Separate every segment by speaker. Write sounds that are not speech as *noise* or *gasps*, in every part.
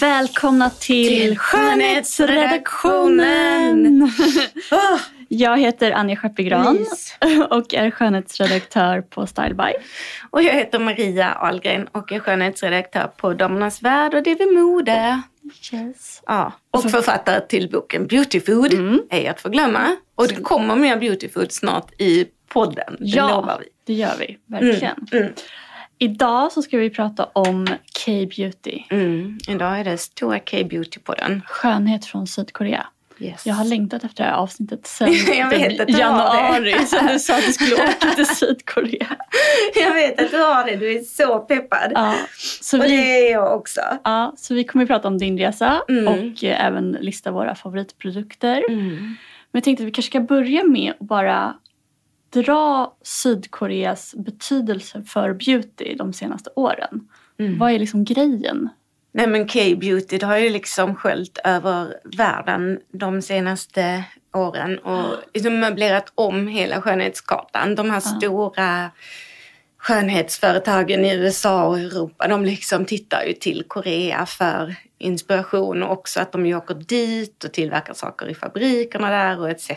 Speaker 1: Välkomna till Skönhetsredaktionen!
Speaker 2: Ah, *laughs*
Speaker 1: Jag heter Anja Skeppegran och är skönhetsredaktör på Styleby.
Speaker 2: Och jag heter Maria Ahlgren och är skönhetsredaktör på Damernas Värld och DV Mode.
Speaker 1: Yes.
Speaker 2: Ja, och författare till boken Beauty Food, ej att förglömma. Och det kommer mer Beauty Food snart i podden, det
Speaker 1: Ja,
Speaker 2: lovar vi.
Speaker 1: det gör vi verkligen.
Speaker 2: Mm.
Speaker 1: Idag så ska vi prata om K-beauty.
Speaker 2: Mm. Idag är det stora K-beauty på den.
Speaker 1: Skönhet från Sydkorea.
Speaker 2: Yes.
Speaker 1: Jag har längtat efter det här avsnittet sedan *laughs*
Speaker 2: Jag vet att du har
Speaker 1: januari.
Speaker 2: det.
Speaker 1: Sen du sa att du skulle *laughs* åka till Sydkorea.
Speaker 2: Jag vet att du har det, du är så peppad.
Speaker 1: Ja, så
Speaker 2: Och
Speaker 1: vi,
Speaker 2: det är jag också.
Speaker 1: ja, så vi kommer att prata om din resa
Speaker 2: Mm.
Speaker 1: och eh, även lista våra favoritprodukter.
Speaker 2: Mm.
Speaker 1: Men jag tänkte att vi kanske ska börja med att bara dra Sydkoreas betydelse för beauty de senaste åren.
Speaker 2: Mm.
Speaker 1: Vad är liksom grejen?
Speaker 2: Nej men K-beauty det har ju liksom sköljt över världen de senaste åren och liksom möblerat om hela skönhetskartan. De här stora skönhetsföretagen i USA och Europa de liksom tittar ju till Korea för inspiration och också att de ju åker dit och tillverkar saker i fabrikerna där och etc.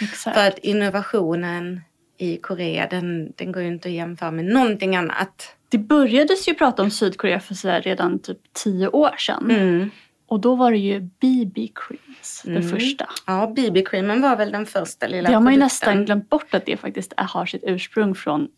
Speaker 1: Exakt.
Speaker 2: För att innovationen i Korea den, den går ju inte att jämföra med någonting annat.
Speaker 1: Det börjades ju prata om Sydkorea för så här redan typ tio år sedan.
Speaker 2: Mm.
Speaker 1: Och då var det ju BB-creams, det första.
Speaker 2: Ja, BB-creamen var väl den första lilla
Speaker 1: Det har man ju
Speaker 2: produkten.
Speaker 1: nästan glömt bort att det faktiskt har sitt ursprung från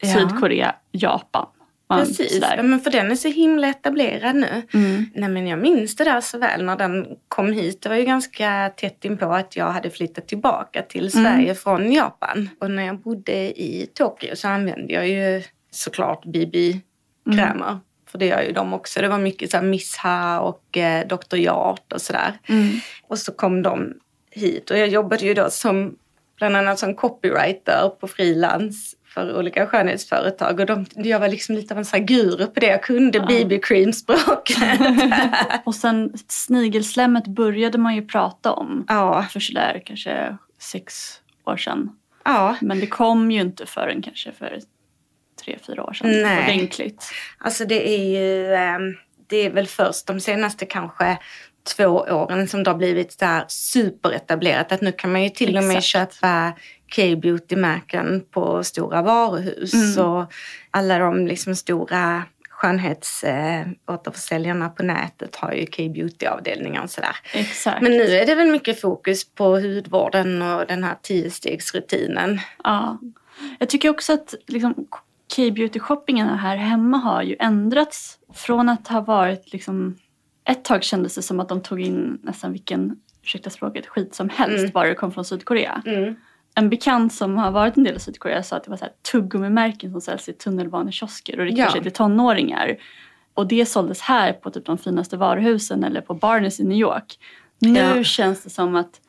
Speaker 2: Ja.
Speaker 1: Sydkorea, Japan.
Speaker 2: Precis, ja, men för den är så himla etablerad nu.
Speaker 1: Mm.
Speaker 2: Nej, men jag minns det där så väl när den kom hit. Det var ju ganska tätt in på att jag hade flyttat tillbaka till
Speaker 1: Mm.
Speaker 2: Sverige från Japan. Och när jag bodde i Tokyo så använde jag ju såklart BB-krämer.
Speaker 1: Mm.
Speaker 2: För det gör ju de också. Det var mycket så här Missha och eh, Dr. Jart och sådär.
Speaker 1: Mm.
Speaker 2: Och så kom de hit och jag jobbade ju då som bland annat som copywriter på frilans för olika skönhetsföretag och de, jag var liksom lite av en här guru på det. Jag kunde BB-cream-språket. *laughs*
Speaker 1: Och sen snigelslemmet började man ju prata om
Speaker 2: ja,
Speaker 1: för sådär kanske sex år sedan.
Speaker 2: ja,
Speaker 1: Men det kom ju inte förrän kanske för tre, fyra år sedan
Speaker 2: Nej.
Speaker 1: ordentligt.
Speaker 2: alltså det är ju, ehm, det är väl först de senaste kanske två åren som det har blivit så här superetablerat att nu kan man ju till och med
Speaker 1: Exakt.
Speaker 2: köpa K-beauty-märken på stora varuhus
Speaker 1: Mm.
Speaker 2: och alla de liksom stora skönhetsåterförsäljarna på nätet har ju K-beauty-avdelningar och sådär.
Speaker 1: Exakt.
Speaker 2: Men nu är det väl mycket fokus på hudvården och den här tiostegsrutinen.
Speaker 1: Ja. Jag tycker också att liksom, K-beauty-shoppingen här hemma har ju ändrats från att ha varit liksom ett tag kändes det som att de tog in nästan vilken, ursäkta språket, skit som helst
Speaker 2: Mm.
Speaker 1: bara det kom från Sydkorea.
Speaker 2: Mm.
Speaker 1: En bekant som har varit en del i Sydkorea sa att det var så här tuggummimärken som säljs i tunnelbanekiosker och riktar
Speaker 2: Ja.
Speaker 1: sig till tonåringar. Och det såldes här på typ de finaste varuhusen eller på Barnes i New York. Nu
Speaker 2: Ja.
Speaker 1: känns det som att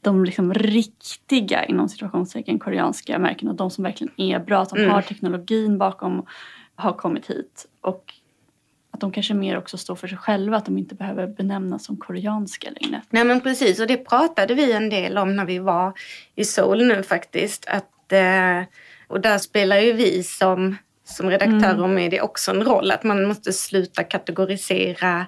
Speaker 1: de liksom riktiga inom situationstecken koreanska märkena, de som verkligen är bra, de
Speaker 2: Mm.
Speaker 1: har teknologin bakom, har kommit hit. Och de kanske mer också står för sig själva, att de inte behöver benämnas som koreanska längre.
Speaker 2: Nej men precis och det pratade vi en del om när vi var i Seoul nu faktiskt. Att, eh, och där spelar ju vi som, som redaktörer och media också en roll. Att man måste sluta kategorisera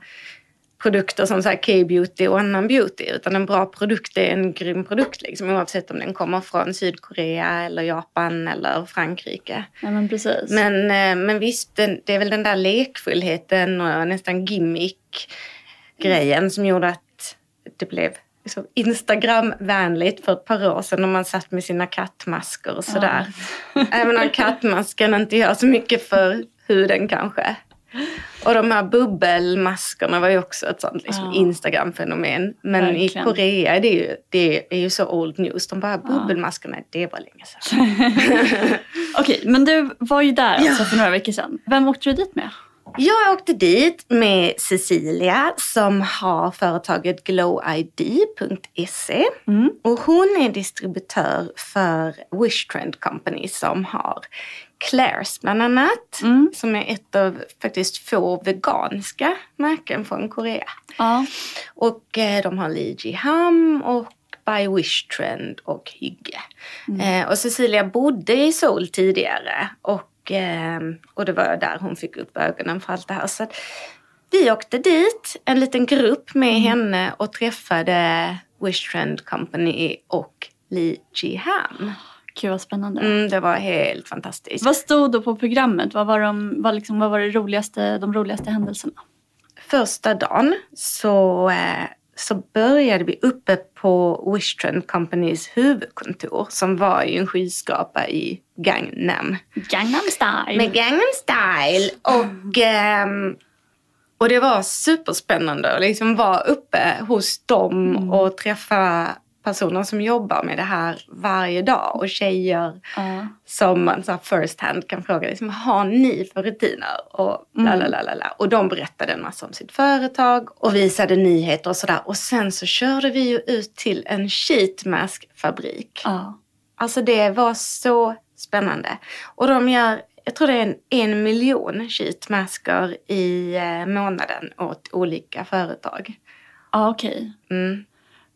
Speaker 2: produkter som så här K-beauty och annan beauty. Utan en bra produkt är en grym produkt liksom, oavsett om den kommer från Sydkorea eller Japan eller Frankrike.
Speaker 1: Ja, men precis.
Speaker 2: Men, eh, men visst, det är väl den där lekfullheten och nästan gimmick-grejen som gjorde att det blev liksom Instagram-vänligt för ett par år sedan när man satt med sina kattmasker och sådär. Även om kattmasken inte gör så mycket för huden kanske. Och de här bubbelmaskerna var ju också ett sånt liksom,
Speaker 1: Ja.
Speaker 2: Instagram-fenomen. Men
Speaker 1: Verkligen.
Speaker 2: i Korea är det, ju, det är ju så old news. De bara, bubbelmaskerna, det var länge sedan. *laughs*
Speaker 1: Okej, men du var ju där alltså för några veckor sedan. Vem åkte du dit med?
Speaker 2: Jag åkte dit med Cecilia som har företaget glowid.se.
Speaker 1: Mm.
Speaker 2: Och hon är distributör för Wish Trend Company som har Claire's bland annat.
Speaker 1: Mm.
Speaker 2: Som är ett av faktiskt få veganska märken från Korea.
Speaker 1: Ja.
Speaker 2: Och eh, de har Lee Ji Ham och By Wish Trend och Hygge. Eh, och Cecilia bodde i Seoul tidigare och, eh, och det var där hon fick upp ögonen för allt det här. Så vi åkte dit, en liten grupp med henne och träffade Wish Trend Company och Lee Ji Ham.
Speaker 1: Gud vad spännande.
Speaker 2: Mm, det var helt fantastiskt.
Speaker 1: Vad stod då på programmet? Vad var, de, vad liksom, vad var det roligaste, de roligaste händelserna?
Speaker 2: första dagen så, eh, så började vi uppe på Wish Trend Companys huvudkontor som var i en skyskrapa i Gangnam.
Speaker 1: Gangnam style.
Speaker 2: Med Gangnam style. Och, ehm, och det var superspännande att liksom vara uppe hos dem och träffa personer som jobbar med det här varje dag och tjejer
Speaker 1: Ja.
Speaker 2: som man så här first hand kan fråga liksom, har ni för rutiner? Och, la. och de berättade en massa om sitt företag och visade nyheter och sådär. Och sen så körde vi ju ut till en sheetmaskfabrik. Alltså det var så spännande. Och de gör, jag tror det är en, en miljon sheetmasker i eh, månaden åt olika företag.
Speaker 1: Ja, okej.
Speaker 2: Mm.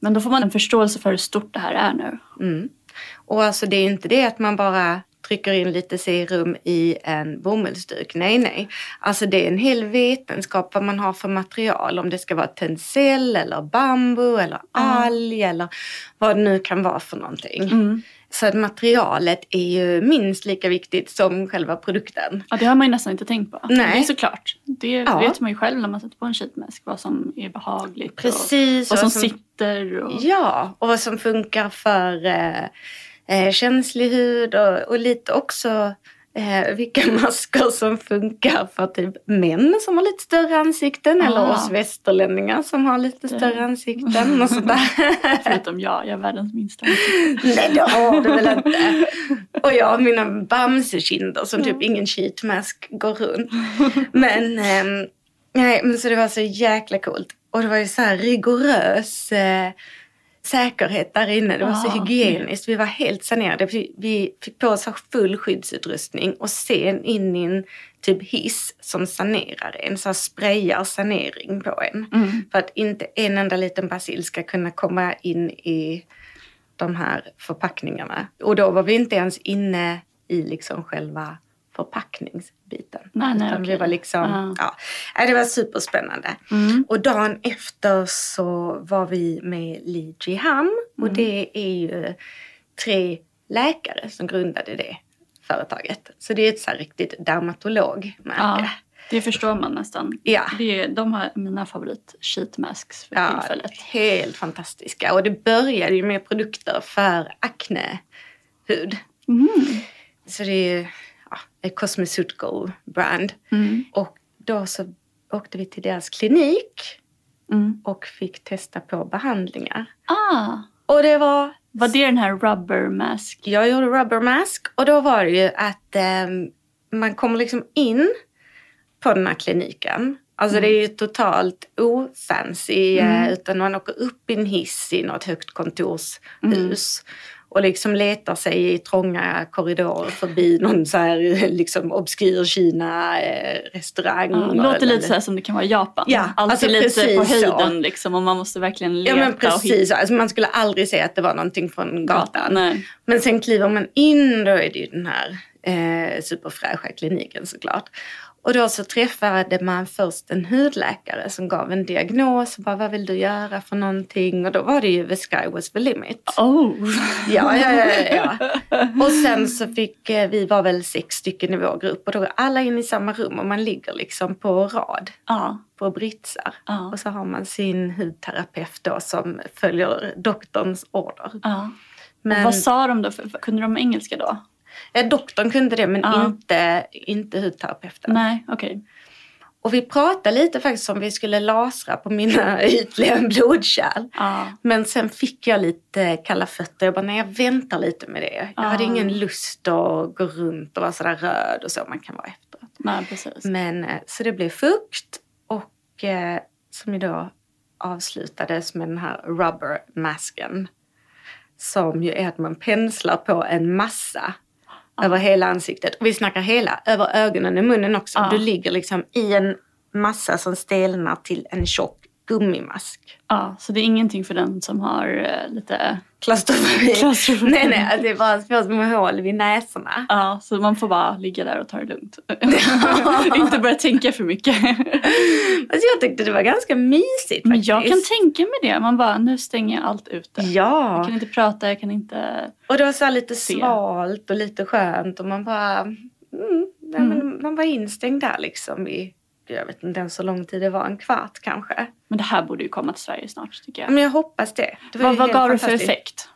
Speaker 1: Men då får man en förståelse för hur stort det här är nu.
Speaker 2: Mm. Och alltså det är ju inte det att man bara trycker in lite serum i en bomullsduk. Nej, nej. Alltså det är en hel vetenskap vad man har för material. Om det ska vara tencel eller bambu eller alg eller vad det nu kan vara för någonting.
Speaker 1: Mm.
Speaker 2: Så att materialet är ju minst lika viktigt som själva produkten.
Speaker 1: Ja, det har man ju nästan inte tänkt på.
Speaker 2: Nej.
Speaker 1: Det är såklart. Det
Speaker 2: Ja.
Speaker 1: vet man ju själv när man sätter på en sheetmask. Vad som är behagligt.
Speaker 2: Precis.
Speaker 1: Och vad som
Speaker 2: och
Speaker 1: sitter. Och...
Speaker 2: Ja, och vad som funkar för eh, eh, känslig hud och, och lite också eh, vilka *laughs* masker som funkar för typ män som har lite större ansikten eller
Speaker 1: Ah.
Speaker 2: oss västerlänningar som har lite större ansikten och sådär. *laughs*
Speaker 1: Förutom jag, jag är världens minsta.
Speaker 2: Nej, det har du väl inte. *laughs* Och jag har mina bamsekinder som typ ingen sheetmask går runt. Men, ehm, nej, men så det var så jäkla coolt. Och det var ju så här rigorös eh, säkerhet där inne. Det var så
Speaker 1: Ah,
Speaker 2: hygieniskt. Vi var helt sanerade. Vi, fick på oss full skyddsutrustning och sen in i en typ hiss som sanerar en. Så sprayar sanering på en.
Speaker 1: Mm.
Speaker 2: För att inte en enda liten basil ska kunna komma in i de här förpackningarna. Och då var vi inte ens inne i liksom själva förpackningsbiten.
Speaker 1: Nej, nej,
Speaker 2: Utan vi
Speaker 1: okej.
Speaker 2: var liksom,
Speaker 1: Ja.
Speaker 2: ja. Det var superspännande.
Speaker 1: Mm.
Speaker 2: Och dagen efter så var vi med Lee Ji Ham. Och
Speaker 1: Mm.
Speaker 2: det är ju tre läkare som grundade det företaget. Så det är ett så här riktigt dermatologmärke.
Speaker 1: Ja, det förstår man nästan.
Speaker 2: Ja.
Speaker 1: Det är, de har mina favorit sheetmasks för
Speaker 2: Ja,
Speaker 1: tillfället.
Speaker 2: helt fantastiska. Och det började ju med produkter för aknehud.
Speaker 1: Mm.
Speaker 2: Så det är ja, cosmeceutical brand.
Speaker 1: Mm.
Speaker 2: Och då så åkte vi till deras klinik
Speaker 1: Mm.
Speaker 2: och fick testa på behandlingar.
Speaker 1: Ah,
Speaker 2: Och det var
Speaker 1: var det den här rubber mask?
Speaker 2: Jag gjorde rubber mask och då var det ju att ehm, man kommer liksom in på den här kliniken. Alltså det är ju totalt ofancy eh, utan man åker upp i en hiss i något högt kontorshus. Och liksom letar sig i trånga korridorer förbi någon så här liksom obskyr Kina-restaurang.
Speaker 1: Ja, det låter lite så som det kan vara i Japan.
Speaker 2: Ja,
Speaker 1: Allt
Speaker 2: alltså
Speaker 1: är lite på
Speaker 2: så.
Speaker 1: höjden liksom och man måste verkligen leta
Speaker 2: Ja men
Speaker 1: och
Speaker 2: precis, alltså, man skulle aldrig säga att det var någonting från gatan.
Speaker 1: Nej.
Speaker 2: Men sen kliver man in, då är det ju den här eh, superfräscha kliniken såklart. Och då så träffade man först en hudläkare som gav en diagnos. Bara, vad vill du göra för någonting? Och då var det ju the sky was the limit.
Speaker 1: Oh.
Speaker 2: Ja, ja, ja, ja. Och sen så fick eh, vi var väl sex stycken i vår grupp och då är alla in i samma rum och man ligger liksom på rad
Speaker 1: Ja.
Speaker 2: på britsar.
Speaker 1: Ja.
Speaker 2: Och så har man sin hudterapeut då som följer doktorns order.
Speaker 1: ja.
Speaker 2: Men,
Speaker 1: Och vad sa de då? Kunde de engelska då?
Speaker 2: Ja, doktorn kunde det men
Speaker 1: Ja.
Speaker 2: inte, inte hudterapeuten.
Speaker 1: Nej, okej.
Speaker 2: Och vi pratade lite faktiskt om vi skulle lasra på mina *laughs* ytliga blodkärl.
Speaker 1: Ja.
Speaker 2: Men sen fick jag lite kalla fötter. Jag bara, nej jag väntar lite med det. Jag
Speaker 1: Ah.
Speaker 2: hade ingen lust att gå runt och vara sådär röd och så man kan vara efteråt.
Speaker 1: Nej, precis.
Speaker 2: Men eh, så det blev fukt och eh, som ju då avslutades med den här rubber masken. Som ju är att man penslar på en massa över hela ansiktet. Och vi snackar hela, över ögonen och munnen också.
Speaker 1: Ja.
Speaker 2: Du ligger liksom i en massa som stelnar till en tjock gummimask.
Speaker 1: Ja, så det är ingenting för den som har eh, lite...
Speaker 2: Klaustrofobi.
Speaker 1: Klaustrofobi.
Speaker 2: nej, nej, det är bara små, små hål vid näsorna.
Speaker 1: Ja, så man får bara ligga där och ta det lugnt. *laughs* *laughs* Inte börja tänka för mycket. *laughs*
Speaker 2: Alltså jag tyckte det var ganska mysigt
Speaker 1: Men
Speaker 2: faktiskt.
Speaker 1: jag kan tänka mig det. Man bara, nu stänger jag allt ute. Jag
Speaker 2: Ja,
Speaker 1: kan inte prata, jag kan inte...
Speaker 2: och det var så här lite
Speaker 1: Se.
Speaker 2: svalt och lite skönt och man bara... Mm, nej, men man var instängd där liksom i, jag vet inte ens så lång tid det var, en kvart kanske.
Speaker 1: Men det här borde ju komma till Sverige snart tycker jag.
Speaker 2: Men jag hoppas det. det var
Speaker 1: vad vad gav det för effekt?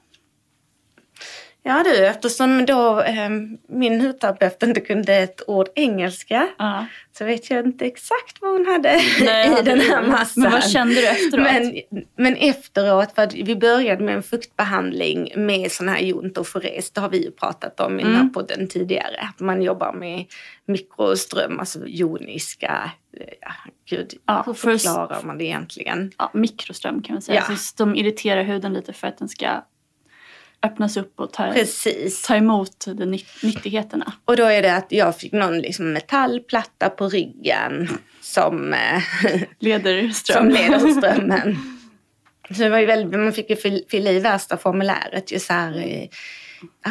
Speaker 2: Ja du, eftersom då eh, min hudterapeut inte kunde ett ord engelska
Speaker 1: Ja.
Speaker 2: så vet jag inte exakt vad hon hade
Speaker 1: Nej,
Speaker 2: i
Speaker 1: hade
Speaker 2: den här massan.
Speaker 1: Men vad kände du efteråt?
Speaker 2: Men, men efteråt, för vi började med en fuktbehandling med sån här jontoforés. Det har vi ju pratat om i den här
Speaker 1: Mm.
Speaker 2: podden tidigare. Att man jobbar med mikroström, alltså joniska, ja, gud,
Speaker 1: Ja,
Speaker 2: hur
Speaker 1: för-
Speaker 2: förklarar man det egentligen?
Speaker 1: ja, mikroström kan man säga.
Speaker 2: Ja.
Speaker 1: Så de irriterar huden lite för att den ska öppnas upp och ta,
Speaker 2: Precis.
Speaker 1: ta emot de nytt- nyttigheterna.
Speaker 2: Och då är det att jag fick någon liksom metallplatta på ryggen som eh, *laughs*
Speaker 1: Leder
Speaker 2: som
Speaker 1: ström.
Speaker 2: leder strömmen. *laughs* Så det var ju väldigt, man fick ju fyll- fylla i värsta formuläret. Ju så här, eh,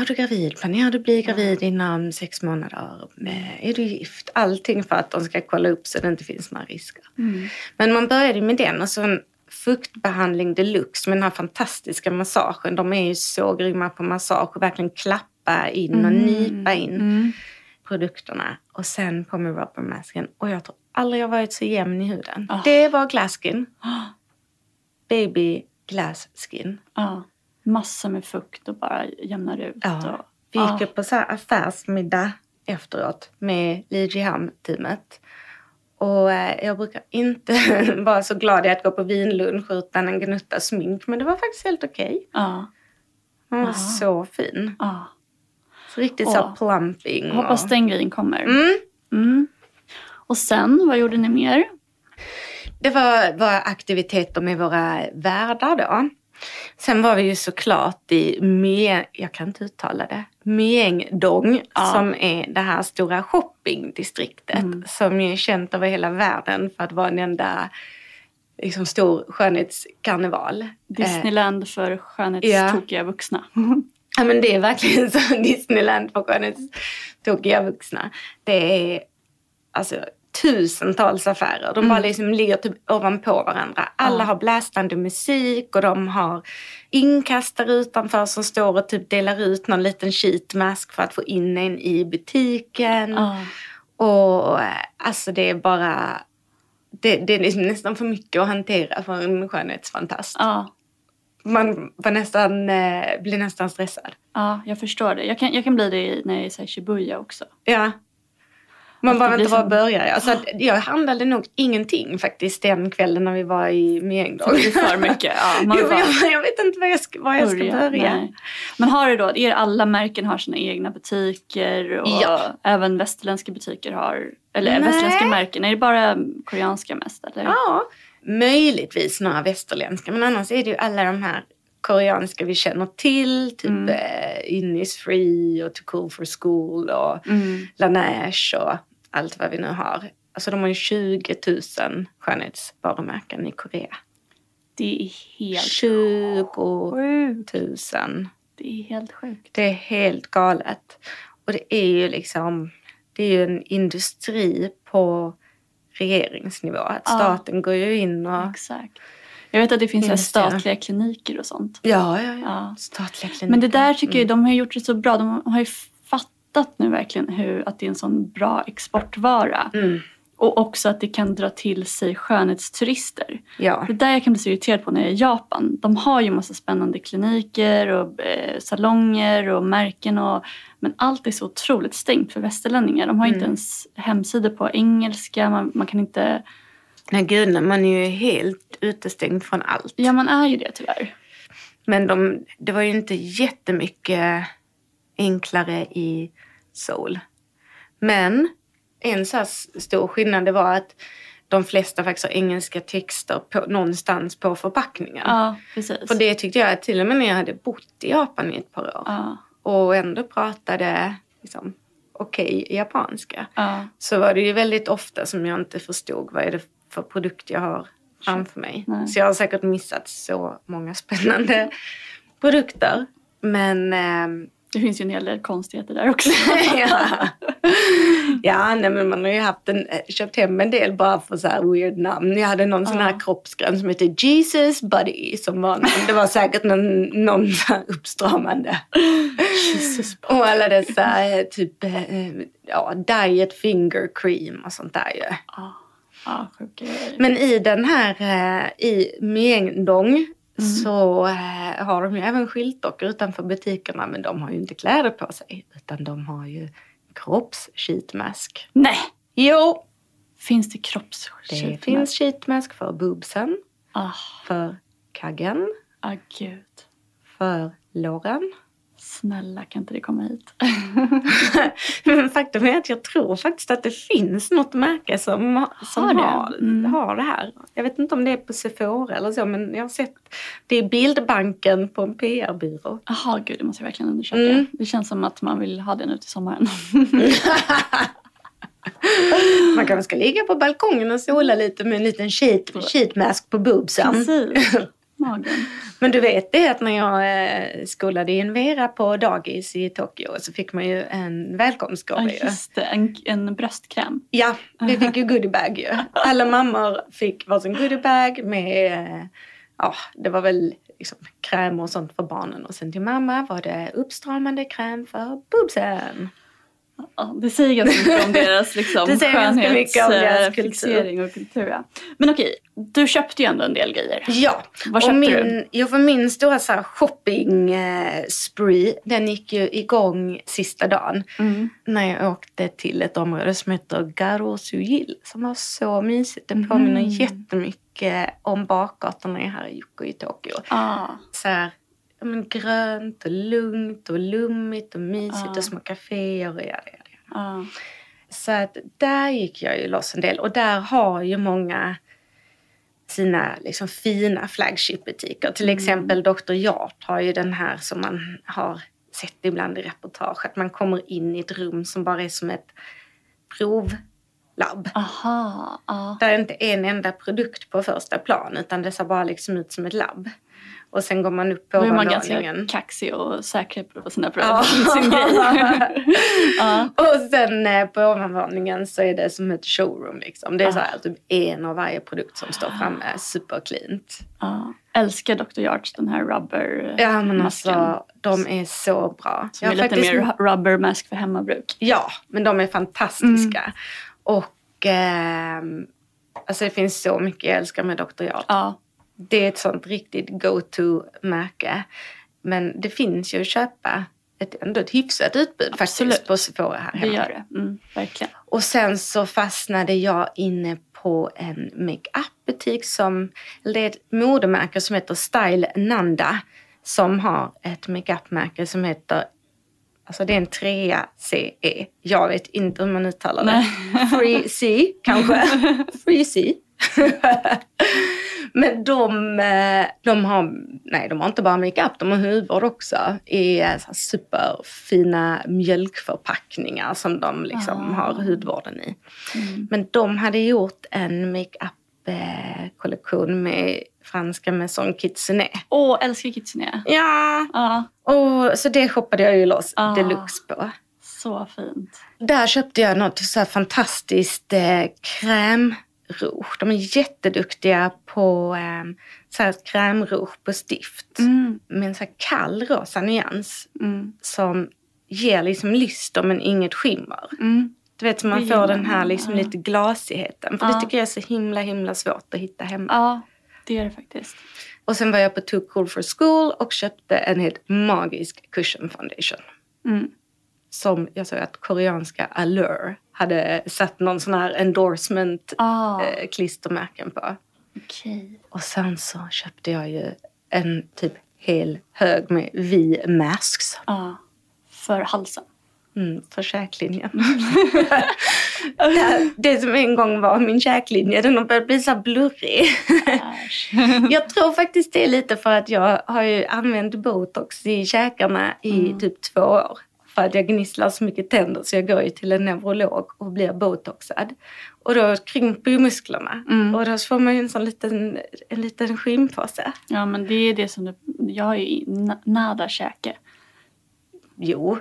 Speaker 2: är du gravid? Planerar du bli gravid inom sex månader? Eh, Är du gift? Allting för att de ska kolla upp så det inte finns några risker.
Speaker 1: Mm.
Speaker 2: Men man började med den och så en fuktbehandling deluxe med den här fantastiska massagen. De är ju så grymma på massage och verkligen klappa in och nipa in
Speaker 1: Mm.
Speaker 2: produkterna. Och sen kommer rubbermasken. Och jag tror aldrig jag varit så jämn i huden.
Speaker 1: Ah.
Speaker 2: Det var glasskin. Baby glass skin.
Speaker 1: Ja. Massor med fukt och bara jämnar ut.
Speaker 2: Ja.
Speaker 1: Och,
Speaker 2: Vi gick upp på så affärsmiddag efteråt med Lidjehamn-teamet. Och eh, jag brukar inte *laughs* vara så glad i att gå på vinlunch utan en gnutta smink. Men det var faktiskt helt okej.
Speaker 1: Ja.
Speaker 2: Hon var
Speaker 1: Ah.
Speaker 2: så fin.
Speaker 1: ja.
Speaker 2: Så riktigt så plumping.
Speaker 1: Jag hoppas
Speaker 2: och...
Speaker 1: den grejen kommer.
Speaker 2: Mm.
Speaker 1: Mm. Och sen, vad gjorde ni mer?
Speaker 2: Det var, var aktiviteter med våra värdar då. Sen var vi ju såklart i Mye, jag kan inte uttala det, Myeongdong
Speaker 1: Ja.
Speaker 2: som är det här stora shoppingdistriktet
Speaker 1: Mm.
Speaker 2: som är känt över hela världen för att vara en enda liksom, stor skönhetskarneval. Eh,
Speaker 1: Disneyland för skönhetstokiga vuxna. *laughs*
Speaker 2: Ja men det är verkligen så *laughs* Disneyland för skönhetstokiga vuxna. Det är alltså tusentals affärer. De bara liksom ligger typ ovanpå varandra. Alla
Speaker 1: Ja.
Speaker 2: har blästande musik och de har inkastare utanför som står och typ delar ut någon liten sheetmask för att få in en i butiken.
Speaker 1: Ja.
Speaker 2: Och alltså det är bara det, det är liksom nästan för mycket att hantera för en skönhetsfantast.
Speaker 1: Ja.
Speaker 2: Man var nästan, eh, blir nästan stressad.
Speaker 1: ja, jag förstår det. Jag kan, jag kan bli det när jag är här Shibuya också.
Speaker 2: Ja. Man bara inte
Speaker 1: blir
Speaker 2: var
Speaker 1: som-
Speaker 2: börjar. Alltså, jag handlade nog ingenting faktiskt den kvällen när vi var i
Speaker 1: är för mycket. Ja, man
Speaker 2: Jo,
Speaker 1: bara
Speaker 2: jag, jag vet inte var jag ska, var jag ska börja.
Speaker 1: Nej. Men har det då, är alla märken har sina egna butiker och
Speaker 2: Ja.
Speaker 1: även västerländska butiker har, eller
Speaker 2: Nej.
Speaker 1: västerländska märken, är det bara koreanska mest eller?
Speaker 2: Ja, möjligtvis några västerländska. Men annars är det ju alla de här koreanska vi känner till. Typ
Speaker 1: Mm.
Speaker 2: eh, Innisfree och Too Cool for School och
Speaker 1: Mm.
Speaker 2: Laneige och allt vad vi nu har. Alltså de har ju 20 000 skönhetsvarumärken i Korea.
Speaker 1: Det är helt
Speaker 2: 20
Speaker 1: sjukt.
Speaker 2: 000.
Speaker 1: Det är helt sjukt.
Speaker 2: Det är helt galet. Och det är ju liksom, det är ju en industri på regeringsnivå. Att
Speaker 1: Ja.
Speaker 2: staten går ju in och...
Speaker 1: Exakt. Jag vet att det finns här statliga kliniker och sånt.
Speaker 2: Ja, ja, ja.
Speaker 1: Ja.
Speaker 2: Statliga kliniker.
Speaker 1: Men det där tycker
Speaker 2: Mm.
Speaker 1: jag, de har gjort det så bra. De har ju fattat nu verkligen hur, att det är en sån bra exportvara.
Speaker 2: Mm.
Speaker 1: Och också att det kan dra till sig skönhetsturister.
Speaker 2: Ja.
Speaker 1: Det där jag kan bli så irriterad på när jag är i Japan. De har ju massa spännande kliniker och eh, salonger och märken. Och, men allt är så otroligt stängt för västerlänningar. De har inte
Speaker 2: Mm.
Speaker 1: ens hemsidor på engelska. Man, man kan inte...
Speaker 2: Nej gud, man är ju helt utestängd från allt.
Speaker 1: Ja, man är ju det tyvärr.
Speaker 2: Men de, det var ju inte jättemycket enklare i Seoul. Men en så stor skillnad det var att de flesta faktiskt har engelska texter på, någonstans på förpackningen.
Speaker 1: Ja, precis.
Speaker 2: För det tyckte jag till och med när jag hade bott i Japan i ett par år
Speaker 1: Ja,
Speaker 2: och ändå pratade liksom, okej japanska.
Speaker 1: ja,
Speaker 2: Så var det ju väldigt ofta som jag inte förstod vad är det för produkt jag har framför mig.
Speaker 1: Nej.
Speaker 2: Så jag har säkert missat så många spännande *laughs* produkter. Men ehm,
Speaker 1: det finns ju en hel del konstigheter där också. *laughs*
Speaker 2: ja, ja nej, men man har ju haft en, eh, köpt hem en del bara för så här weird namn. Jag hade någon sån här
Speaker 1: Ja.
Speaker 2: kroppsgräns som hette Jesus Buddy. Som var, det var säkert någon, någon uppstramande.
Speaker 1: Jesus.
Speaker 2: Och alla dessa eh, typ eh, ja, diet finger cream och sånt där ju.
Speaker 1: Ja, ja sjuka grejer.
Speaker 2: Men i den här i Myeongdong
Speaker 1: Mm.
Speaker 2: så eh, har de ju även skyltdockor utanför butikerna men de har ju inte kläder på sig utan de har ju kroppssheetmask.
Speaker 1: Nej!
Speaker 2: Jo,
Speaker 1: Finns det
Speaker 2: det
Speaker 1: kroppsskydd?
Speaker 2: finns sheetmask för boobsen,
Speaker 1: Ah,
Speaker 2: för kaggen,
Speaker 1: ah, gud.
Speaker 2: för låren.
Speaker 1: Snälla, kan inte det komma hit? *laughs*
Speaker 2: Men faktum är att jag tror faktiskt att det finns något märke som, som
Speaker 1: Har det?
Speaker 2: har,
Speaker 1: Mm.
Speaker 2: har det här. Jag vet inte om det är på Sephora eller så men jag har sett det är bildbanken på en PR-byrå.
Speaker 1: Jaha, gud, det måste jag verkligen undersöka.
Speaker 2: Mm.
Speaker 1: Det känns som att man vill ha det nu till sommaren. *laughs*
Speaker 2: Man kanske ska ligga på balkongen och sola lite med en liten sheet, sheetmask på boobsen.
Speaker 1: Precis. Magen.
Speaker 2: Men du vet det att när jag eh, skolade in Vera på dagis i Tokyo så fick man ju en
Speaker 1: Ja,
Speaker 2: välkomstgåva ju.
Speaker 1: just det. En, en bröstkräm.
Speaker 2: Ja, vi fick ju *laughs* goodiebag ju. Alla mammor fick varsin goodiebag med, ja det var väl liksom kräm och sånt för barnen. Och sen till mamma var det uppstramande kräm för boobsen.
Speaker 1: Ja, det säger ganska mycket om deras *laughs* liksom,
Speaker 2: Det säger ganska mycket om deras kultur.
Speaker 1: och kultur. ja. Men okej, du köpte ju ändå en del grejer.
Speaker 2: Ja,
Speaker 1: Vad köpte
Speaker 2: min,
Speaker 1: du?
Speaker 2: Jo, för min stora så här, shopping eh, spree, den gick ju igång sista dagen.
Speaker 1: Mm.
Speaker 2: När jag åkte till ett område som heter Garo Sujil. Som var så mysigt. Det påminner
Speaker 1: Mm.
Speaker 2: jättemycket om bakgatorna i Harajuku i Tokyo.
Speaker 1: Ah,
Speaker 2: så här, ja, men grönt och lugnt och lummigt och mysigt och små kaféer och ja, ja, ja. Så att där gick jag ju loss en del och där har ju många sina liksom fina flagship-butiker. Till exempel Dr. Jart har ju den här som man har sett ibland i reportage. Att man kommer in i ett rum som bara är som ett provlabb.
Speaker 1: Aha, ah.
Speaker 2: Där är inte en enda produkt på första plan utan det ser bara liksom ut som ett labb. Och sen går man upp på
Speaker 1: Då är man
Speaker 2: ovanvåningen.
Speaker 1: ganska kaxig och säker på sina prov.
Speaker 2: Ja.
Speaker 1: Sin *laughs* ja.
Speaker 2: Och sen eh, på ovanvåningen så är det som ett showroom liksom. Det är så
Speaker 1: Ah.
Speaker 2: här typ en av varje produkt som står framme supercleant.
Speaker 1: Ja. Älskar Dr. Yards den här rubber
Speaker 2: Ja men
Speaker 1: masken.
Speaker 2: alltså de är så bra.
Speaker 1: Som
Speaker 2: Jag
Speaker 1: är lite
Speaker 2: faktiskt-
Speaker 1: mer rubber mask för hemmabruk.
Speaker 2: Ja, men de är fantastiska.
Speaker 1: Mm.
Speaker 2: Och ehm, alltså det finns så mycket jag älskar med Dr. Jart.
Speaker 1: Ja.
Speaker 2: Det är ett sånt riktigt go-to-märke. Men det finns ju att köpa ett, ändå ett hyfsat utbud
Speaker 1: Absolut.
Speaker 2: faktiskt på Sephora här
Speaker 1: Det
Speaker 2: hemma.
Speaker 1: gör det. Mm, verkligen.
Speaker 2: Och sen så fastnade jag inne på en makeup-butik som, eller det är ett modemärke som heter Style Nanda. Som har ett makeup-märke som heter, alltså det är en trea CE. Jag vet inte hur man uttalar det. Free C kanske. *laughs* Free C. Men de, eh, de har, nej de har inte bara makeup, de har hudvård också i eh, superfina mjölkförpackningar som de liksom
Speaker 1: Ah.
Speaker 2: har hudvården i.
Speaker 1: Mm.
Speaker 2: Men de hade gjort en makeup-kollektion med franska Maison Kitsune.
Speaker 1: Åh, älskar Kitsune.
Speaker 2: Ja,
Speaker 1: Ja,
Speaker 2: och så det shoppade jag ju loss
Speaker 1: Ah.
Speaker 2: deluxe på.
Speaker 1: Så fint.
Speaker 2: Där köpte jag något så fantastiskt eh, krämrouge. De är jätteduktiga på eh, så här krämrouge på stift.
Speaker 1: Mm.
Speaker 2: Med en så kall rosa nyans.
Speaker 1: Mm.
Speaker 2: Som ger liksom lyster men inget skimmer.
Speaker 1: Mm.
Speaker 2: Du vet, så man får den här liksom lite glasigheten. För
Speaker 1: Ja.
Speaker 2: det tycker jag är så himla himla svårt att hitta hemma.
Speaker 1: Ja, det är det faktiskt.
Speaker 2: Och sen var jag på Too Cool for School och köpte en helt magisk cushion foundation.
Speaker 1: Mm.
Speaker 2: Som jag såg att koreanska Allure hade satt någon sån här endorsement
Speaker 1: Ah,
Speaker 2: eh, klistermärken på.
Speaker 1: okej.
Speaker 2: Och sen så köpte jag ju en typ hel hög med V-masks.
Speaker 1: Ja, för halsen.
Speaker 2: Mm, för käklinjen. det, *laughs* det som en gång var min käklinje, den har börjat bli så blurrig. Jag tror faktiskt det är lite för att jag har ju använt botox i käkarna i typ två år. För att jag gnisslar så mycket tänder så jag går ju till en neurolog och blir botoxad. Och då krymper ju musklerna.
Speaker 1: Mm.
Speaker 2: Och då får man ju en sån liten, en liten skimpåse.
Speaker 1: Ja, men det är det som du... Jag har ju na- nada käke.
Speaker 2: Jo.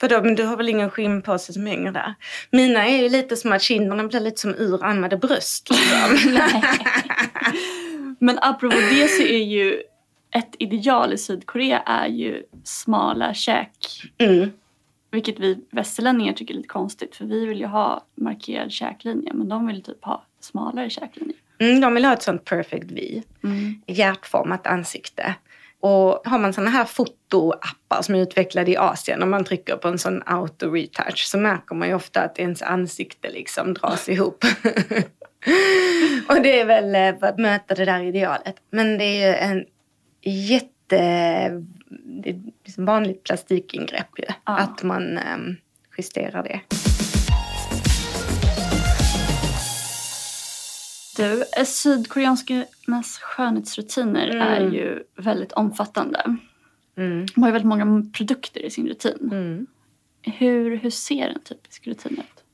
Speaker 2: För då, men du har väl ingen skinnpåse som hänger där? Mina är ju lite som att kinderna blir lite som urammade bröst. Liksom. *laughs*
Speaker 1: Men apropå det så är ju ett ideal i Sydkorea är ju smala käk.
Speaker 2: mm.
Speaker 1: Vilket vi västerlänningar tycker är lite konstigt för vi vill ju ha markerad käklinje men de vill typ ha smalare käklinje.
Speaker 2: Mm, de vill ha ett sånt perfect V.
Speaker 1: Mm.
Speaker 2: Hjärtformat ansikte. Och har man såna här fotoappar som är utvecklade i Asien, om man trycker på en sån auto-retouch så märker man ju ofta att ens ansikte liksom dras *laughs* ihop. *laughs* och det är väl eh, för att möta det där idealet. Men det är ju en jätte... Det är liksom vanligt plastikingrepp ju.
Speaker 1: Ja.
Speaker 2: Att man ehm, justerar det.
Speaker 1: Du, eh, sydkoreanskarnas skönhetsrutiner
Speaker 2: Mm.
Speaker 1: är ju väldigt omfattande.
Speaker 2: Mm.
Speaker 1: De har ju väldigt många produkter i sin rutin.
Speaker 2: Mm.
Speaker 1: Hur, hur ser en typisk rutin ut?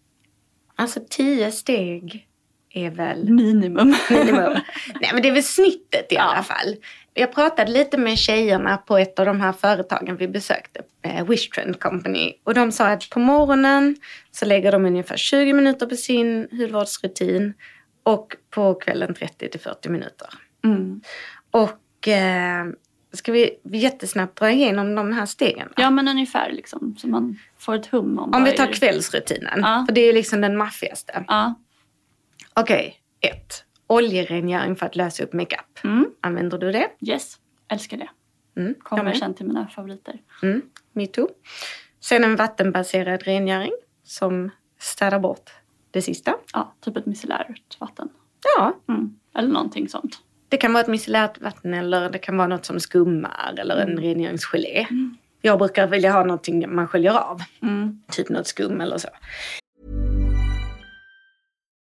Speaker 2: Alltså tio steg är väl
Speaker 1: Minimum. *laughs*
Speaker 2: minimum. Nej men det är väl snittet i
Speaker 1: Ja.
Speaker 2: alla fall. Jag pratade lite med tjejerna på ett av de här företagen vi besökte, eh, Wish Trend Company. Och de sa att på morgonen så lägger de ungefär 20 minuter på sin hudvårdsrutin och på kvällen 30 till 40 minuter.
Speaker 1: Mm.
Speaker 2: Och eh, ska vi jättesnabbt dra igenom de här stegen? då?
Speaker 1: Ja men ungefär liksom så man får ett hum om
Speaker 2: Om vi tar kvällsrutinen,
Speaker 1: Ja.
Speaker 2: för det är liksom den maffigaste.
Speaker 1: Ja.
Speaker 2: Okej, ett. Oljerengöring för att lösa upp makeup.
Speaker 1: Mm.
Speaker 2: Använder du det?
Speaker 1: Yes, älskar det.
Speaker 2: Mm,
Speaker 1: Kommer
Speaker 2: med.
Speaker 1: sen till mina favoriter.
Speaker 2: Mm, me too. Sen en vattenbaserad rengöring som städar bort det sista.
Speaker 1: Ja, typ ett micellärt vatten.
Speaker 2: Ja,
Speaker 1: Mm. Eller någonting sånt.
Speaker 2: det kan vara ett micellärt vatten eller det kan vara något som skummar eller en rengöringsgelé. Jag brukar vilja ha någonting man sköljer av.
Speaker 1: Mm.
Speaker 2: Typ något skum eller så.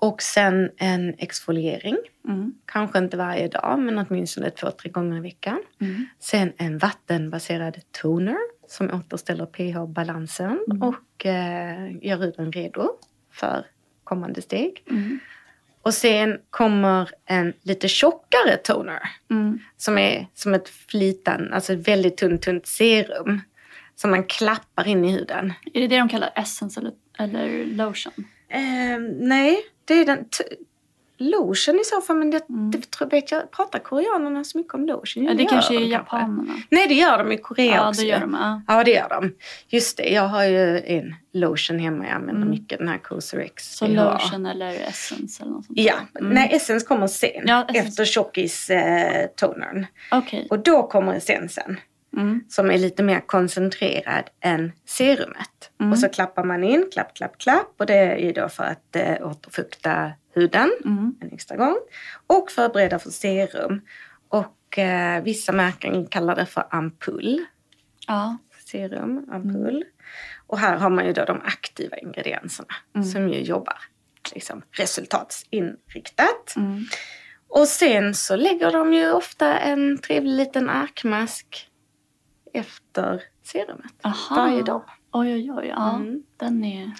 Speaker 2: Och sen en exfoliering.
Speaker 1: Mm.
Speaker 2: Kanske inte varje dag, men åtminstone två, tre gånger i veckan.
Speaker 1: Mm.
Speaker 2: Sen en vattenbaserad toner som återställer pH-balansen
Speaker 1: Mm.
Speaker 2: och eh, gör huden redo för kommande steg.
Speaker 1: Mm.
Speaker 2: Och sen kommer en lite tjockare toner
Speaker 1: Mm.
Speaker 2: som är som ett flitan, alltså ett väldigt tunt, tunt serum som man klappar in i huden.
Speaker 1: Är det det de kallar essence eller, eller lotion?
Speaker 2: Eh, nej, det är den lotion i så fall, men det, det tror, vet jag, pratar koreanerna så mycket om lotion?
Speaker 1: Ja, det kanske är
Speaker 2: de
Speaker 1: japanerna.
Speaker 2: Nej, det gör de i Korea
Speaker 1: Ja,
Speaker 2: också.
Speaker 1: det gör de. Ja.
Speaker 2: Ja, det gör de. Just det, jag har ju en lotion hemma. Jag använder mycket den här Cosrx.
Speaker 1: Så lotion eller essence eller något sånt?
Speaker 2: Ja,
Speaker 1: Mm.
Speaker 2: nej Essence kommer sen.
Speaker 1: Ja, Essence.
Speaker 2: efter tjockis-tonern.
Speaker 1: Okej.
Speaker 2: Och då kommer essensen.
Speaker 1: Mm.
Speaker 2: Som är lite mer koncentrerad än serumet.
Speaker 1: Mm.
Speaker 2: Och så klappar man in, klapp, klapp, klapp. Och det är ju då för att eh, återfukta huden
Speaker 1: Mm.
Speaker 2: en extra gång. Och förbereda för serum. Och eh, vissa märken kallar det för ampull.
Speaker 1: Ja.
Speaker 2: Serum, ampull. Och här har man ju då de aktiva ingredienserna som ju jobbar liksom, resultatsinriktat.
Speaker 1: Mm.
Speaker 2: Och sen så lägger de ju ofta en trevlig liten arkmask efter serumet.
Speaker 1: Aha.
Speaker 2: Varje dag.
Speaker 1: Oj, oj, oj. Ja,
Speaker 2: Mm.
Speaker 1: den är...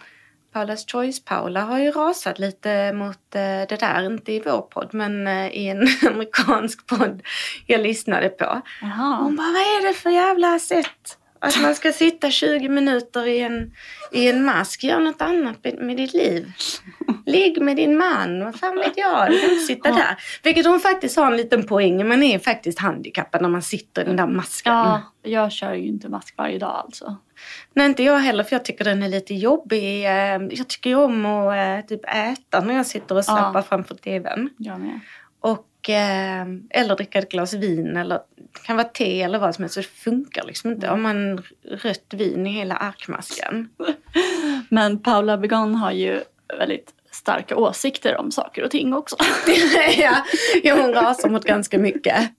Speaker 2: Paula's Choice Paula har ju rasat lite mot eh, det där, inte i vår podd men eh, i en *laughs* amerikansk podd jag lyssnade på.
Speaker 1: Jaha.
Speaker 2: Hon bara, vad är det för jävla sätt? Att man ska sitta 20 minuter i en, i en mask. Gör något annat med, ditt liv. Ligg med din man. Vad fan vet jag? Du kan inte sitta där. Vilket hon faktiskt har en liten poäng. Man är faktiskt handikappad när man sitter i den där masken.
Speaker 1: Ja, jag kör ju inte mask varje dag alltså.
Speaker 2: Nej, inte jag heller för jag tycker den är lite jobbig. Eh, Jag tycker ju om att eh, typ äta när jag sitter och slappar
Speaker 1: Ja.
Speaker 2: framför tvn.
Speaker 1: Jag med.
Speaker 2: Och, eh, eller dricka ett glas vin eller det kan vara te eller vad som helst. Så det funkar liksom inte om man rött vin i hela arkmasken. *laughs*
Speaker 1: Men Paula Begon har ju väldigt starka åsikter om saker och ting också. *laughs*
Speaker 2: ja, ja, hon rasar mot ganska mycket.